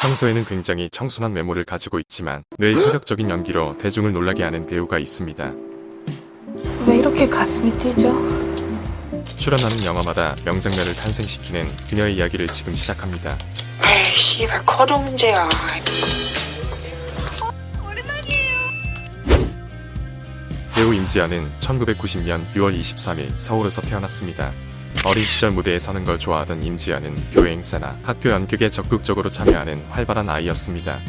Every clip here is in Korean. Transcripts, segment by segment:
평소에는 굉장히 청순한 외모를 가지고 있지만 늘 파격적인 연기로 대중을 놀라게 하는 배우가 있습니다. 왜 이렇게 가슴이 뛰죠? 출연하는 영화마다 명장면을 탄생시키는 그녀의 이야기를 지금 시작합니다. 에이 씨발 커도 문제야 배우 임지연은 1990년 6월 23일 서울에서 태어났습니다. 어린 시절 무대에 서는 걸 좋아하던 임지연은 교회 행사나 학교 연극에 적극적으로 참여하는 활발한 아이였습니다.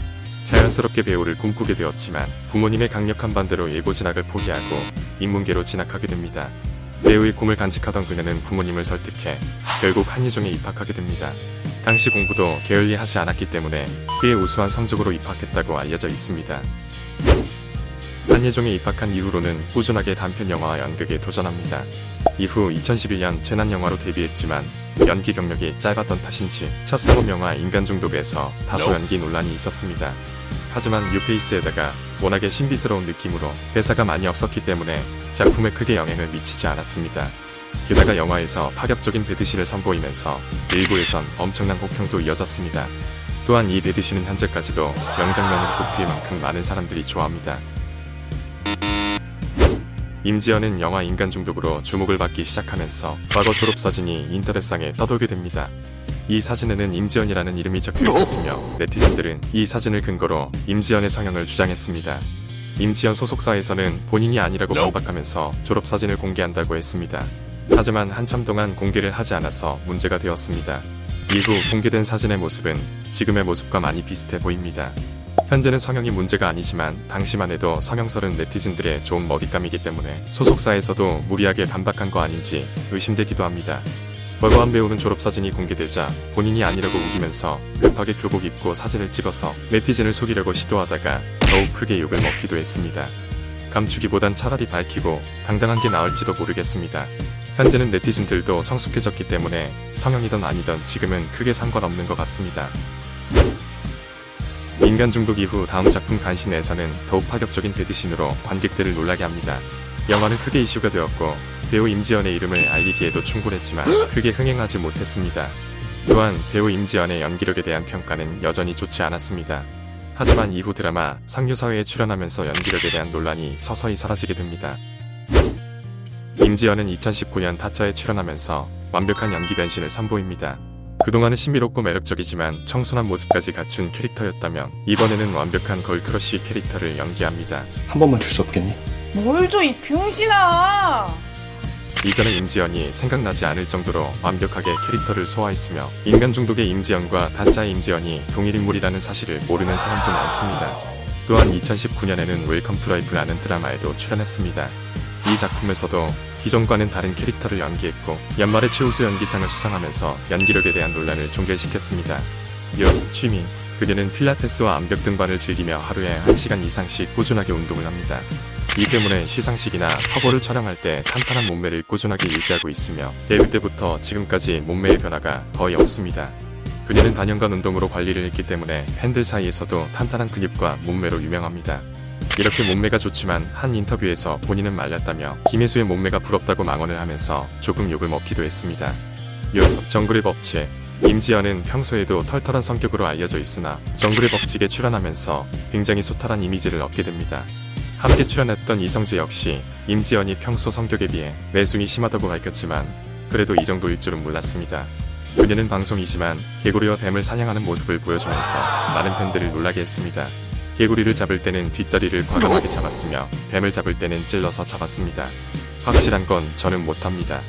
자연스럽게 배우를 꿈꾸게 되었지만 부모님의 강력한 반대로 예고 진학을 포기하고 인문계로 진학하게 됩니다. 배우의 꿈을 간직하던 그녀는 부모님을 설득해 결국 한예종에 입학하게 됩니다. 당시 공부도 게을리 하지 않았기 때문에 그의 우수한 성적으로 입학했다고 알려져 있습니다. 한예종에 입학한 이후로는 꾸준하게 단편 영화와 연극에 도전합니다. 이후 2011년 재난 영화로 데뷔했지만 연기 경력이 짧았던 탓인지 첫 상업 영화 인간 중독에서 다소 연기 논란이 있었습니다. 하지만 뉴페이스에다가 워낙에 신비스러운 느낌으로 대사가 많이 없었기 때문에 작품에 크게 영향을 미치지 않았습니다. 게다가 영화에서 파격적인 배드신을 선보이면서 일부에선 엄청난 호평도 이어졌습니다. 또한 이 배드신은 현재까지도 명장면으로 꼽힐 만큼 많은 사람들이 좋아합니다. 임지연은 영화 인간 중독으로 주목을 받기 시작하면서 과거 졸업사진이 인터넷상에 떠돌게 됩니다. 이 사진에는 임지연이라는 이름이 적혀 있었으며 네티즌들은 이 사진을 근거로 임지연의 성형을 주장했습니다. 임지연 소속사에서는 본인이 아니라고 반박하면서 졸업사진을 공개한다고 했습니다. 하지만 한참 동안 공개를 하지 않아서 문제가 되었습니다. 이후 공개된 사진의 모습은 지금의 모습과 많이 비슷해 보입니다. 현재는 성형이 문제가 아니지만 당시만 해도 성형설은 네티즌들의 좋은 먹잇감이기 때문에 소속사에서도 무리하게 반박한 거 아닌지 의심되기도 합니다. 벌거한 배우는 졸업사진이 공개되자 본인이 아니라고 우기면서 급하게 교복 입고 사진을 찍어서 네티즌을 속이려고 시도하다가 더욱 크게 욕을 먹기도 했습니다. 감추기보단 차라리 밝히고 당당한 게 나을지도 모르겠습니다. 현재는 네티즌들도 성숙해졌기 때문에 성형이든 아니든 지금은 크게 상관없는 것 같습니다. 인간 중독 이후 다음 작품 간신에서는 더욱 파격적인 배드신으로 관객들을 놀라게 합니다. 영화는 크게 이슈가 되었고 배우 임지연의 이름을 알리기에도 충분했지만 크게 흥행하지 못했습니다. 또한 배우 임지연의 연기력에 대한 평가는 여전히 좋지 않았습니다. 하지만 이후 드라마 상류사회에 출연하면서 연기력에 대한 논란이 서서히 사라지게 됩니다. 임지연은 2019년 타짜에 출연하면서 완벽한 연기 변신을 선보입니다. 그동안은 신비롭고 매력적이지만 청순한 모습까지 갖춘 캐릭터였다면 이번에는 완벽한 girl crush 캐릭터를 연기합니다. 한 번만 줄 수 없겠니? 뭘 줘 이 병신아! 이전의 임지연이 생각나지 않을 정도로 완벽하게 캐릭터를 소화했으며 인간 중독의 임지연과 타짜의 임지연이 동일 인물이라는 사실을 모르는 사람도 많습니다. 또한 2019년에는 웰컴 투 라이프라는 드라마에도 출연했습니다. 이 작품에서도 기존과는 다른 캐릭터를 연기했고 연말에 최우수 연기상을 수상하면서 연기력에 대한 논란을 종결시켰습니다. 여, 취미, 그녀는 필라테스와 암벽 등반을 즐기며 하루에 1시간 이상씩 꾸준하게 운동을 합니다. 이 때문에 시상식이나 화보를 촬영할 때 탄탄한 몸매를 꾸준하게 유지하고 있으며 데뷔 때부터 지금까지 몸매의 변화가 거의 없습니다. 그녀는 단연간 운동으로 관리를 했기 때문에 팬들 사이에서도 탄탄한 근육과 몸매로 유명합니다. 이렇게 몸매가 좋지만 한 인터뷰에서 본인은 말렸다며 김혜수의 몸매가 부럽다고 망언을 하면서 조금 욕을 먹기도 했습니다. 6. 정글의 법칙 임지연은 평소에도 털털한 성격으로 알려져 있으나 정글의 법칙에 출연하면서 굉장히 소탈한 이미지를 얻게 됩니다. 함께 출연했던 이성재 역시 임지연이 평소 성격에 비해 내숭이 심하다고 밝혔지만 그래도 이 정도일 줄은 몰랐습니다. 그녀는 방송이지만 개구리와 뱀을 사냥하는 모습을 보여주면서 많은 팬들을 놀라게 했습니다. 개구리를 잡을 때는 뒷다리를 과감하게 잡았으며 뱀을 잡을 때는 찔러서 잡았습니다. 확실한 건 저는 못합니다.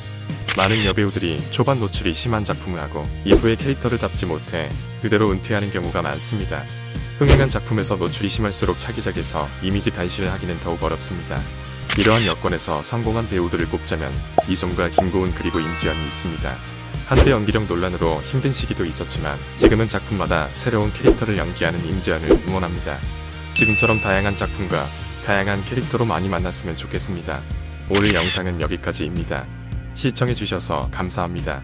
많은 여배우들이 초반 노출이 심한 작품을 하고 이후에 캐릭터를 잡지 못해 그대로 은퇴하는 경우가 많습니다. 흥행한 작품에서 노출이 심할수록 차기작에서 이미지 변신을 하기는 더욱 어렵습니다. 이러한 여건에서 성공한 배우들을 꼽자면 이솜과 김고은 그리고 임지연이 있습니다. 한때 연기력 논란으로 힘든 시기도 있었지만 지금은 작품마다 새로운 캐릭터를 연기하는 임지연을 응원합니다. 지금처럼 다양한 작품과 다양한 캐릭터로 많이 만났으면 좋겠습니다. 오늘 영상은 여기까지입니다. 시청해주셔서 감사합니다.